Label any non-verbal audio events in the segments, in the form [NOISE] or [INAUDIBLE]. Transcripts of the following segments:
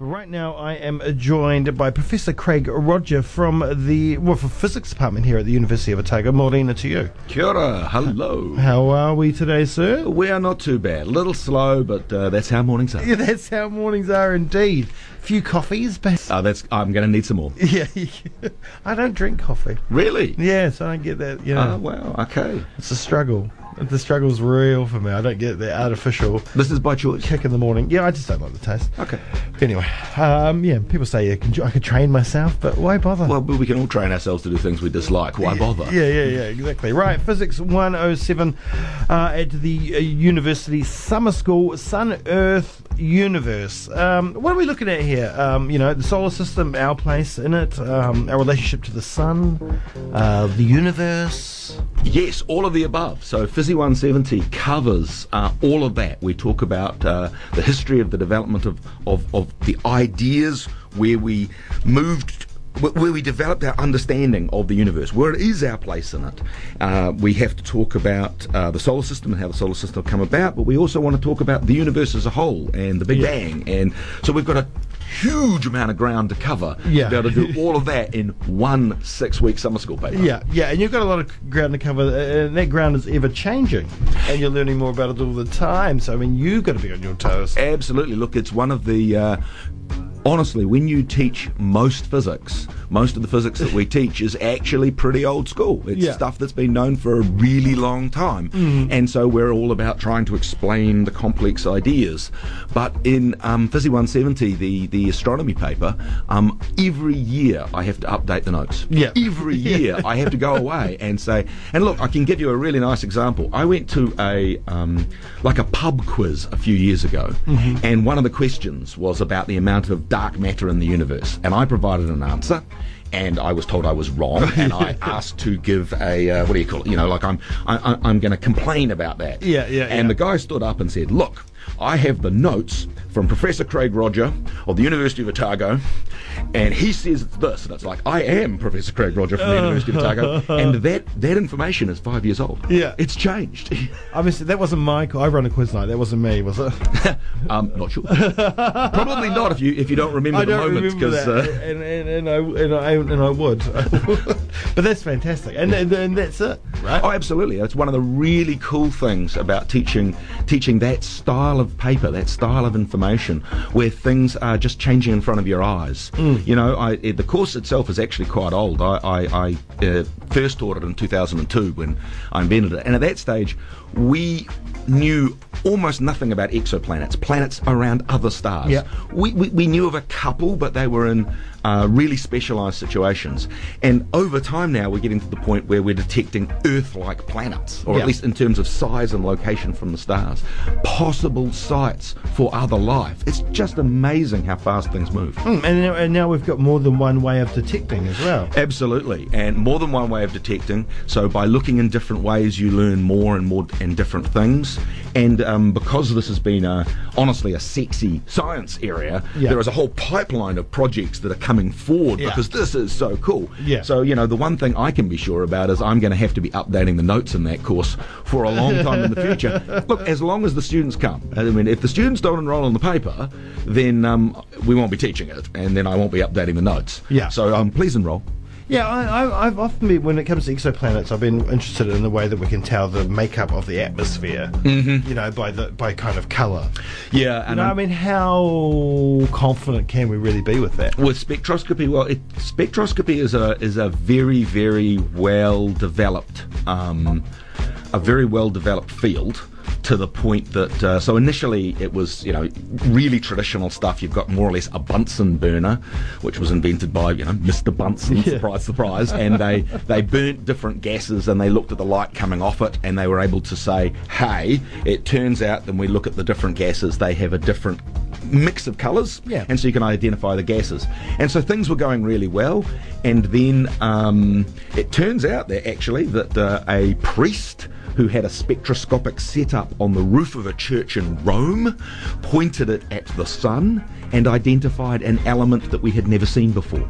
But right now, I am joined by Professor Craig Rodger from the well, for physics department here at the University of Otago. Morena to you. Kia ora, hello. How are we today, sir? We are not too bad. A little slow, but uh, that's how mornings are. [LAUGHS] Yeah, that's how mornings are indeed. Few coffees, but Uh, that's. I'm going to need some more. [LAUGHS] yeah, I don't drink coffee. Really? Yeah, so I don't get that. You know, Oh wow. Okay. it's a struggle. The struggle's real for me. I don't get the artificial This is by choice. kick in the morning. Yeah, I just don't like the taste. Okay. Anyway, um, yeah, people say I, can, I could train myself, but why bother? Well, but we can all train ourselves to do things we dislike. Why bother? Yeah, yeah, yeah, exactly. Right, Physics 107 uh, at the uh, University Summer School, Sun Earth Universe. Um, what are we looking at here? Um, you know, the solar system, our place in it, um, our relationship to the sun, uh, the universe. Yes, all of the above. So Fizzy 170 covers uh, all of that. We talk about uh, the history of the development of, of, of the ideas where we moved where we developed our understanding of the universe, where it is our place in it. Uh, we have to talk about uh, the solar system and how the solar system come about, but we also want to talk about the universe as a whole and the Big Yeah. Bang. And so we've got a huge amount of ground to cover Yeah. to be able to do [LAUGHS] all of that in one six-week summer school paper. Yeah, yeah, and you've got a lot of ground to cover, and that ground is ever changing, and you're learning more about it all the time. So, I mean, you've got to be on your toes. Absolutely. Look, it's one of the. Uh, honestly, when you teach most physics, most of the physics that we [LAUGHS] teach is actually pretty old school. It's Yeah. stuff that's been known for a really long time. And so we're all about trying to explain the complex ideas. But in um, Fizzy 170, the, the astronomy paper, um, every year I have to update the notes. Yeah. Every [LAUGHS] year I have to go away and say, and look, I can give you a really nice example. I went to a um, like a pub quiz a few years ago, and one of the questions was about the amount of dark matter in the universe, and I provided an answer. And I was told I was wrong, [LAUGHS] and I asked to give a uh, what do you call it? You know, like I'm I, I, I'm going to complain about that. Yeah, yeah, And yeah. the guy stood up and said, "Look, I have the notes from Professor Craig Rodger of the University of Otago, and he says this, and it's like I am Professor Craig Rodger from the University of Otago, and that that information is five years old. Yeah. it's changed. [LAUGHS] Obviously, that wasn't my. I run a quiz night. That wasn't me, was it? [LAUGHS] um, not sure. Probably not if you if you don't [LAUGHS] remember I the don't moments because. Uh, and, and, and I and I and I would, but that's fantastic, and, and and that's it, right? Oh, absolutely! It's one of the really cool things about teaching teaching that style of paper, that style of information, where things are just changing in front of your eyes. You know, I, the course itself is actually quite old. I, I, I uh, first taught it in 2002 when I invented it, and at that stage, we knew almost nothing about exoplanets, planets around other stars. Yeah. We, we, we knew of a couple, but they were in uh, really specialised situations. And over time now, we're getting to the point where we're detecting Earth like planets, or Yeah. at least in terms of size and location from the stars, possible sites for other life. It's just amazing how fast things move. Mm, and, now, and now we've got more than one way of detecting as well. Absolutely, and more than one way of detecting. So by looking in different ways, you learn more and more and different things. And um, because this has been a, honestly a sexy science area, Yeah. there is a whole pipeline of projects that are coming forward Yeah. because this is so cool. Yeah. So you know, the one thing I can be sure about is I'm going to have to be updating the notes in that course for a long time in the [LAUGHS] future. Look, as long as the students come. I mean, if the students don't enrol on the paper, then um, we won't be teaching it, and then I won't be updating the notes. Yeah. So um, please enrol. Yeah, I, I, I've often been when it comes to exoplanets, I've been interested in the way that we can tell the makeup of the atmosphere. Mm-hmm. You know, by the by kind of colour. Yeah, You and know, I mean, how confident can we really be with that? with spectroscopy, well, it, spectroscopy is a is a very very well developed um, a very well developed field to the point that uh, so initially it was you know really traditional stuff. You've got more or less a Bunsen burner, which was invented by you know Mr. Bunsen. Yeah. Surprise, surprise! And they they burnt different gases and they looked at the light coming off it and they were able to say, hey, it turns out when we look at the different gases, they have a different mix of colours, Yeah. and so you can identify the gases. And so things were going really well, and then um, it turns out that actually that uh, a priest who had a spectroscopic setup on the roof of a church in Rome, pointed it at the sun, and identified an element that we had never seen before.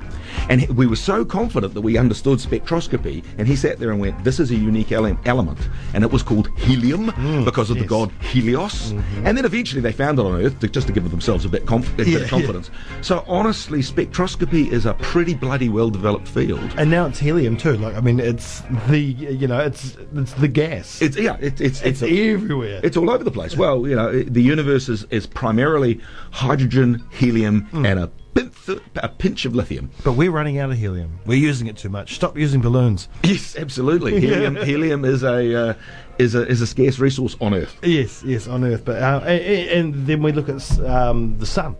And we were so confident that we understood spectroscopy, and he sat there and went, This is a unique ele- element. And it was called helium mm, because of the god Helios. Mm-hmm. And then eventually they found it on Earth to, just to give themselves a bit, conf- a bit Yeah, of yeah. confidence. So honestly, spectroscopy is a pretty bloody well developed field. And now it's helium too. Like I mean, it's the you know it's it's the gas. It's yeah, it, it's it's it's everywhere. It's all over the place. Well, you know, the universe is, is primarily hydrogen, helium, Hmm. and a pinch, a pinch of lithium. but we're running out of helium. We're using it too much. Stop using balloons. [LAUGHS] Yes, absolutely. Helium, [LAUGHS] helium is a uh, is a is a scarce resource on Earth. Yes, yes, on Earth. But uh, and, and then we look at um, the sun.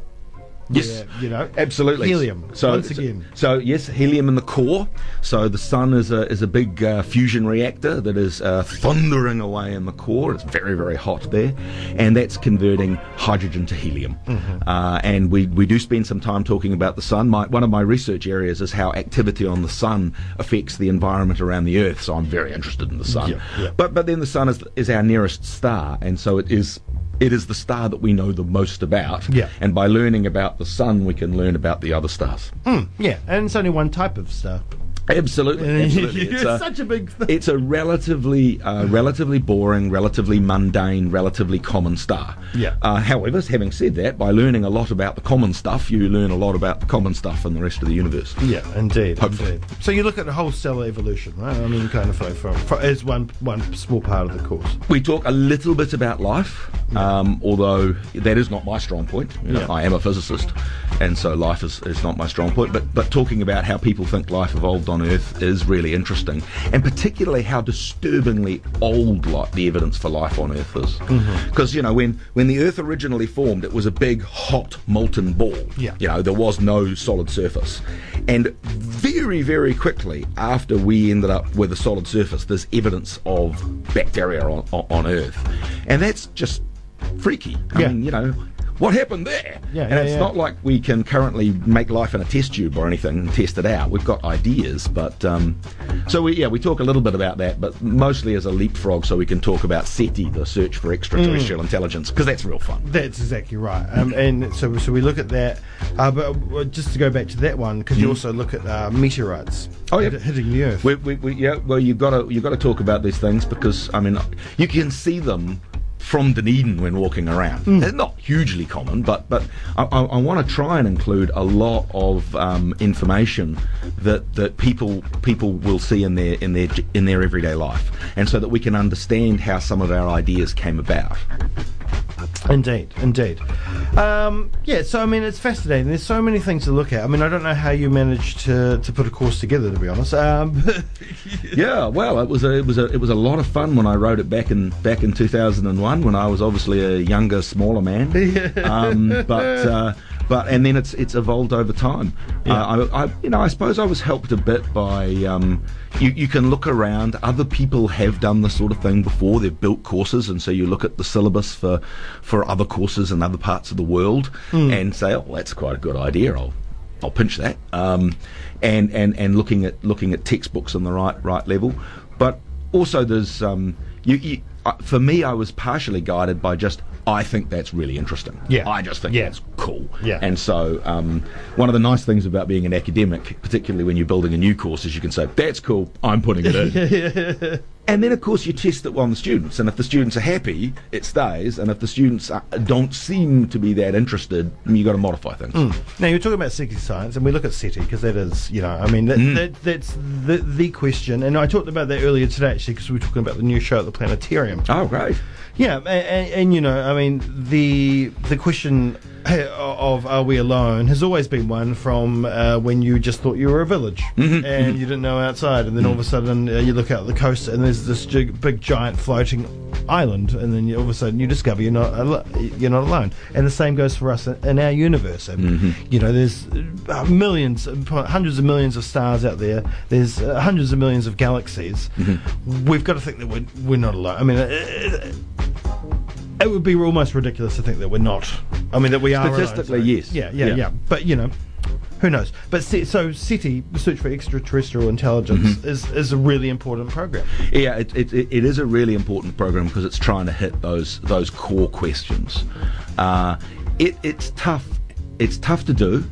Yes. you know, Absolutely. helium. So once so- again. So, yes, helium in the core. So the sun is a is a big uh, fusion reactor that is uh, thundering away in the core. It's very very hot there, and that's converting hydrogen to helium. Mm-hmm. Uh, and we we do spend some time talking about the sun. My, one of my research areas is how activity on the sun affects the environment around the Earth. So I'm very interested in the sun. Yeah, yeah. But but then the sun is is our nearest star, and so it is. It is the star that we know the most about. Yeah. And by learning about the sun, we can learn about the other stars. Mm, yeah, and it's only one type of star. Absolutely, [LAUGHS] absolutely. it's a, such a big thing. it's a relatively, uh, relatively boring, relatively mundane, relatively common star. Yeah. Uh, however, having said that, by learning a lot about the common stuff, you learn a lot about the common stuff in the rest of the universe. Yeah, indeed, Hopefully. indeed. So you look at the whole stellar evolution, right? I mean, kind of from, from, as one one small part of the course. We talk a little bit about life, um, although that is not my strong point. You know, Yeah. I am a physicist, and so life is, is not my strong point. But but talking about how people think life evolved on Earth is really interesting, and particularly how disturbingly old like the evidence for life on Earth is. Mm-hmm. Because you know when when the Earth originally formed, it was a big hot molten ball. Yeah. You know there was no solid surface, and very very quickly after we ended up with a solid surface, there's evidence of bacteria on, on, on Earth, and that's just freaky. I Yeah. mean, you know, what happened there? Yeah, and yeah, it's yeah. not like we can currently make life in a test tube or anything and test it out. We've got ideas, but um, so we yeah we talk a little bit about that, but mostly as a leapfrog, so we can talk about SETI, the search for extraterrestrial Mm. intelligence, because that's real fun. That's exactly right. Um, and so, so we look at that. Uh, but just to go back to that one, because you also look at uh, meteorites Mm. Oh, yeah. hitting the Earth. We, we, we, yeah, well, you've got to you've got to talk about these things because I mean, you can see them from Dunedin when walking around. They're not hugely common, but but I, I, I want to try and include a lot of um, information that that people people will see in their in their in their everyday life, and so that we can understand how some of our ideas came about. Indeed, indeed. Um, yeah, so I mean, it's fascinating. There's so many things to look at. I mean, I don't know how you managed to, to put a course together, to be honest. Um, [LAUGHS] Yeah, well, it was a it was a it was a lot of fun when I wrote it back in back in 2001 when I was obviously a younger, smaller man. [LAUGHS] um, but uh, but and then it's it's evolved over time. Yeah. Uh, I, I you know I suppose I was helped a bit by um, you you can look around. Other people have done this sort of thing before. They've built courses, and so you look at the syllabus for for other courses in other parts of the world and say, oh, that's quite a good idea. I'll I'll pinch that. Um, and, and, and looking at looking at textbooks on the right right level, but also there's um, you, you uh, for me I was partially guided by just I think that's really interesting. Yeah. I just think Yeah. that's cool. Yeah. And so um, one of the nice things about being an academic, particularly when you're building a new course, is you can say that's cool. I'm putting it in. [LAUGHS] And then, of course, you test it on the students, and if the students are happy, it stays. And if the students are, don't seem to be that interested, you've got to modify things. now you're talking about SETI science, and we look at SETI because that is, you know, I mean, that, Mm. that, that's the the question. And I talked about that earlier today, actually, because we were talking about the new show at the planetarium. Oh, great! Yeah, and, and, and you know, I mean, the the question [COUGHS] of are we alone has always been one from uh, when you just thought you were a village Mm-hmm, and you didn't know outside, and then all of a sudden uh, you look out the coast and there's this gig, big giant floating island, and then you, all of a sudden you discover you're not al- you're not alone. And the same goes for us in, in our universe. And, Mm-hmm. You know, there's uh, millions, hundreds of millions of stars out there. There's uh, hundreds of millions of galaxies. Mm-hmm. We've got to think that we're, we're not alone. I mean. Uh, it would be almost ridiculous to think that we're not. I mean, that we are. alone, Statistically, so- yes. Yeah, yeah, Yeah. yeah, But you know, Who knows? But so SETI, the Search for Extraterrestrial Intelligence, Mm-hmm. is, is a really important program. Yeah, it, it, it it is a really important program because it's trying to hit those those core questions. Uh, it, it's tough. It's tough to do,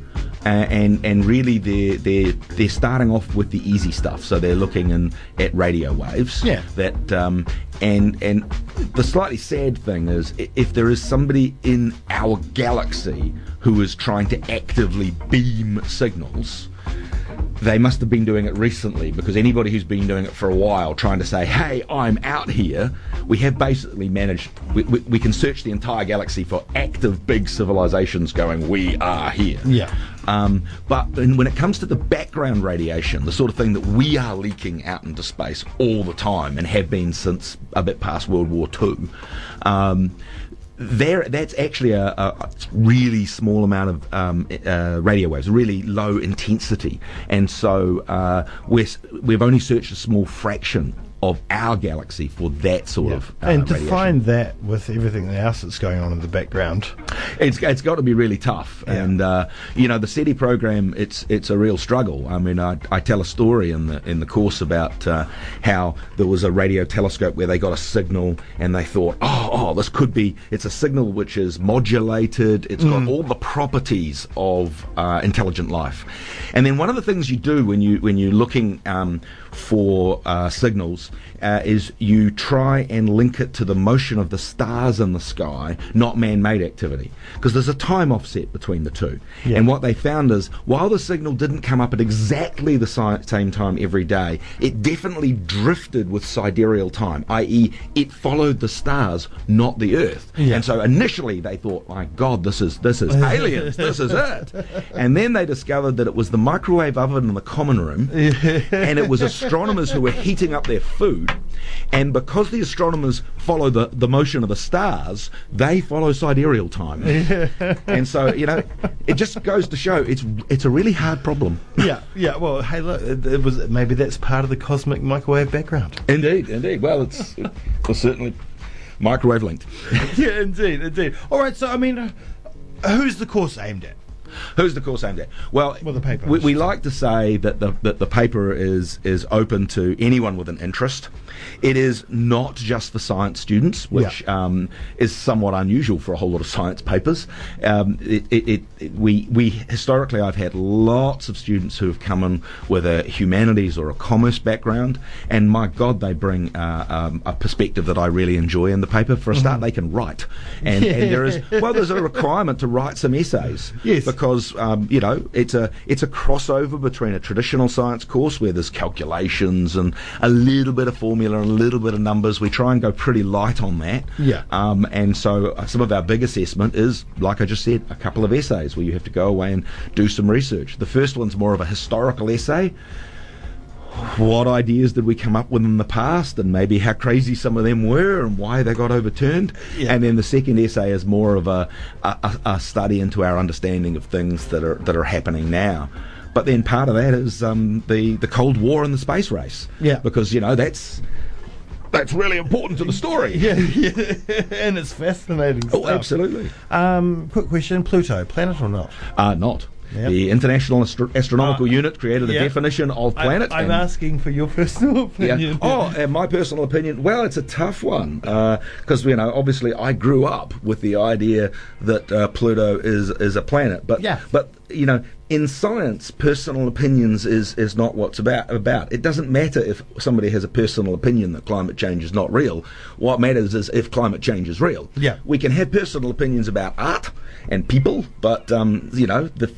and and really they're they're they're starting off with the easy stuff. So they're looking in at radio waves. Yeah. That um, and and the slightly sad thing is if there is somebody in our galaxy who is trying to actively beam signals they must have been doing it recently because anybody who's been doing it for a while trying to say hey i'm out here we have basically managed we, we, we can search the entire galaxy for active big civilizations going we are here Yeah. um, but when it comes to the background radiation, the sort of thing that we are leaking out into space all the time and have been since a bit past World War II, um, there that's actually a, a really small amount of um, uh, radio waves, really low intensity, and so uh, we're, we've only searched a small fraction of our galaxy for that sort of uh, and to radiation. find that with everything else that's going on in the background. It's it's got to be really tough, Yeah. and uh, you know the SETI program. It's it's a real struggle. I mean, I, I tell a story in the in the course about uh, how there was a radio telescope where they got a signal and they thought, oh, oh, this could be. It's a signal which is modulated. It's got all the properties of uh, intelligent life, and then one of the things you do when you when you're looking um, for uh, signals uh, is you try and link it to the motion of the stars in the sky, not man-made activity, because there's a time offset between the two. Yeah. And what they found is, while the signal didn't come up at exactly the si- same time every day, it definitely drifted with sidereal time, i.e., it followed the stars, not the Earth. Yeah. And so initially they thought, "My God, this is this is aliens, [LAUGHS] this is it." And then they discovered that it was the microwave oven in the common room, [LAUGHS] and it was astronomers who were heating up their food. And because the astronomers follow the, the motion of the stars, they follow sidereal time. and so, you know, it just goes to show it's it's a really hard problem. yeah, yeah. Well, hey, look, it, it was maybe that's part of the cosmic microwave background. Indeed, indeed. Well, it's, it's certainly microwave linked. [LAUGHS] yeah, indeed, indeed. All right, so I mean, uh, who's the course aimed at? Who's the course aimed at? Well, Well, the paper, We, we like to say that the that the paper is is open to anyone with an interest. It is not just for science students, which um, is somewhat unusual for a whole lot of science papers. Um, it, it, it, we we historically, I've had lots of students who have come in with a humanities or a commerce background, and my God, they bring uh, um, a perspective that I really enjoy in the paper. For a Mm-hmm. start, they can write, and, and there is [LAUGHS] well, there's a requirement to write some essays Yes. because um, you know it's a it's a crossover between a traditional science course where there's calculations and a little bit of formula and a little bit of numbers. We try and go pretty light on that. Yeah. Um, and so uh, some of our big assessment is, like I just said, a couple of essays where you have to go away and do some research. The first one's more of a historical essay. What ideas did we come up with in the past, and maybe how crazy some of them were, and why they got overturned? Yeah. And then the second essay is more of a, a, a- a study into our understanding of things that are that are happening now. But then part of that is um, the the Cold War and the space race. Yeah. because you know that's that's really important to the story. [LAUGHS] Yeah, yeah. [LAUGHS] and it's fascinating. Oh, stuff. absolutely. Um, quick question: Pluto, planet or not? Uh, not. Yep. The International Astro- Astronomical Uh, Unit created a yeah. definition of planet. I, am asking for your [LAUGHS] personal Yeah. opinion. Oh, and my personal opinion. Well, it's a tough one because you know, obviously, I grew up with the idea that uh, Pluto is is a planet, but Yeah. but you know, in science, personal opinions is is not what's about about. It doesn't matter if somebody has a personal opinion that climate change is not real. What matters is if climate change is real. Yeah. we can have personal opinions about art and people, but um, you know, the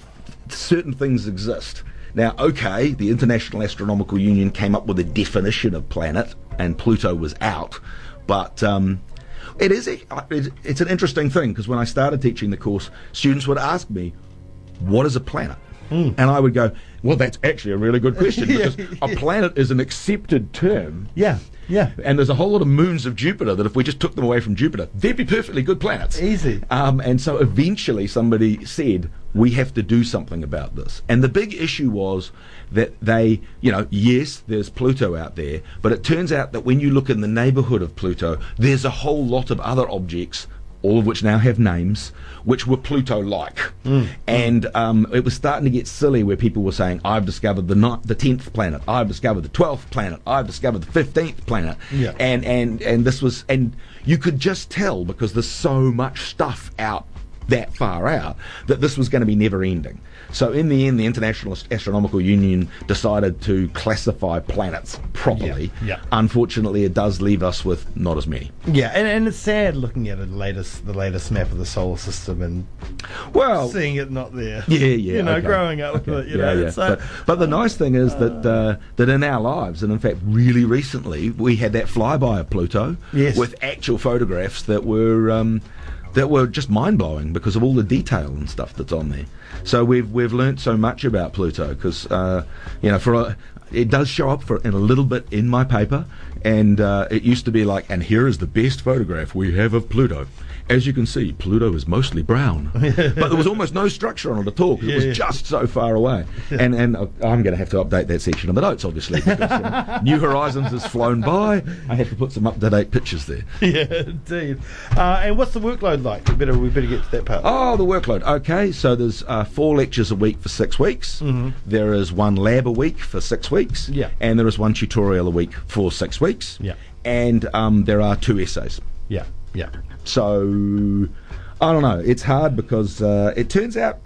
certain things exist. Now, okay, the International Astronomical Union came up with a definition of planet, and Pluto was out, but um, it is it's an interesting thing because when I started teaching the course, students would ask me, "What is a planet?" Hmm. And I would go, "Well, that's actually a really good question [LAUGHS] Yeah, because a planet is an accepted term." yeah, yeah. And there's a whole lot of moons of Jupiter that if we just took them away from Jupiter, they'd be perfectly good planets. Easy. Um, and so eventually somebody said, we have to do something about this. And the big issue was that they, you know, yes, there's Pluto out there, but it turns out that when you look in the neighborhood of Pluto, there's a whole lot of other objects all of which now have names, which were Pluto-like, and um, it was starting to get silly where people were saying, "I've discovered the the tenth planet, I've discovered the twelfth planet, I've discovered the fifteenth planet," Yeah. and and and this was, and you could just tell because there's so much stuff out that far out that this was going to be never ending. So in the end, the International Astronomical Union decided to classify planets properly. Yeah, yeah. Unfortunately, it does leave us with not as many. Yeah, and, and it's sad looking at the latest the latest map of the solar system and Well, seeing it not there. [LAUGHS] Yeah, yeah. you know, okay. growing up with it. You yeah, know, yeah. like, but, but the nice thing is that uh, that in our lives, and in fact, really recently, we had that flyby of Pluto Yes. with actual photographs that were. Um, that were just mind blowing because of all the detail and stuff that's on there. So we've we've learnt so much about Pluto because uh, you know for a, it does show up for in a little bit in my paper, and uh, it used to be like, and here is the best photograph we have of Pluto. As you can see, Pluto is mostly brown, [LAUGHS] but there was almost no structure on it at all. 'cause it was Yeah. just so far away. And and uh, I'm going to have to update that section of the notes, obviously. Because, uh, [LAUGHS] New Horizons has flown by. I have to put some up to date pictures there. [LAUGHS] yeah, indeed. Uh, and what's the workload like? We better we better get to that part. Oh, the workload. Okay, so there's uh, four lectures a week for six weeks. There is one lab a week for six weeks. Mm-hmm. Yeah. And there is one tutorial a week for six weeks. Yeah. And um, there are two essays. Yeah, yeah. So I don't know. It's hard because uh, it turns out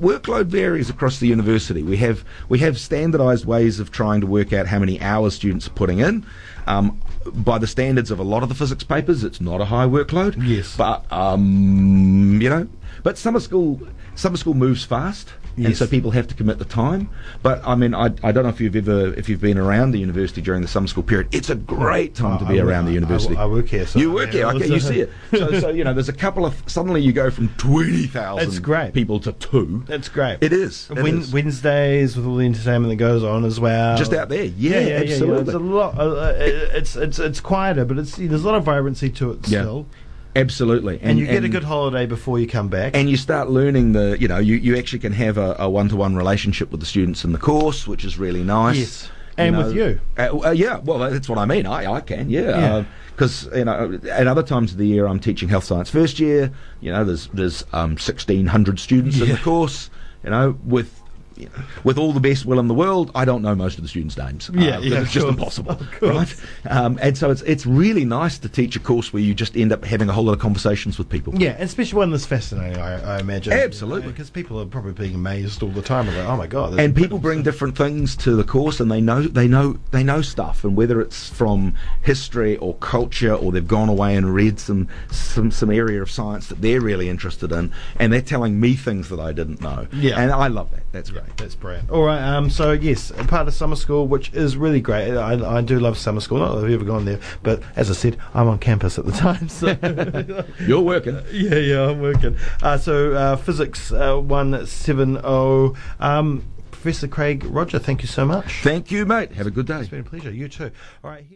workload varies across the university. We have we have standardised ways of trying to work out how many hours students are putting in. Um, by the standards of a lot of the physics papers, it's not a high workload. Yes. but um, you know, but summer school summer school moves fast. And so people have to commit the time. But I mean, I, I don't know if you've ever if you've been around the university during the summer school period. It's a great time to be I- around the university. I work here, so you I work here. Okay, you see it. So, [LAUGHS] so you know, there's a couple of suddenly you go from twenty thousand people to two. That's great. It is. It is. Wednesdays with all the entertainment that goes on as well. Just out there. Yeah, yeah, yeah, yeah. absolutely. It's a lot. Uh, uh, it's it's it's quieter, but it's there's a lot of vibrancy to it Yeah. Absolutely. And, you get a good holiday before you come back. and you start learning the you know you, you actually can have a, a one-to-one relationship with the students in the course which is really nice Yes. And with you. uh, uh, yeah well that's what i mean i, I can Yeah. yeah because you know at other times of the year i'm teaching health science first year you know there's there's um, 1600 students in the course you know with you know, with all the best will in the world, I don't know most of the students' names. Yeah, uh, yeah, it's just course, impossible, right? Um, and so it's it's really nice to teach a course where you just end up having a whole lot of conversations with people. yeah, and especially one that's fascinating, I, I imagine. Absolutely. Because people are probably being amazed all the time. Like, oh my god. and people bring different things to the course and they know they know they know stuff and whether it's from history or culture or they've gone away and read some some some area of science that they're really interested in and they're telling me things that I didn't know Yeah. and I love that that's Yeah, great that's brilliant. All right, um, so yes, part of summer school, which is really great. I, I do love summer school. Not that I've ever gone there, but as I said, I'm on campus at the time. So [LAUGHS] you're working yeah, yeah, I'm working. Uh, so uh, physics uh, one seven zero. Um, Professor Craig Rodger, thank you so much. thank you mate have a good day It's been a pleasure. You too. All right.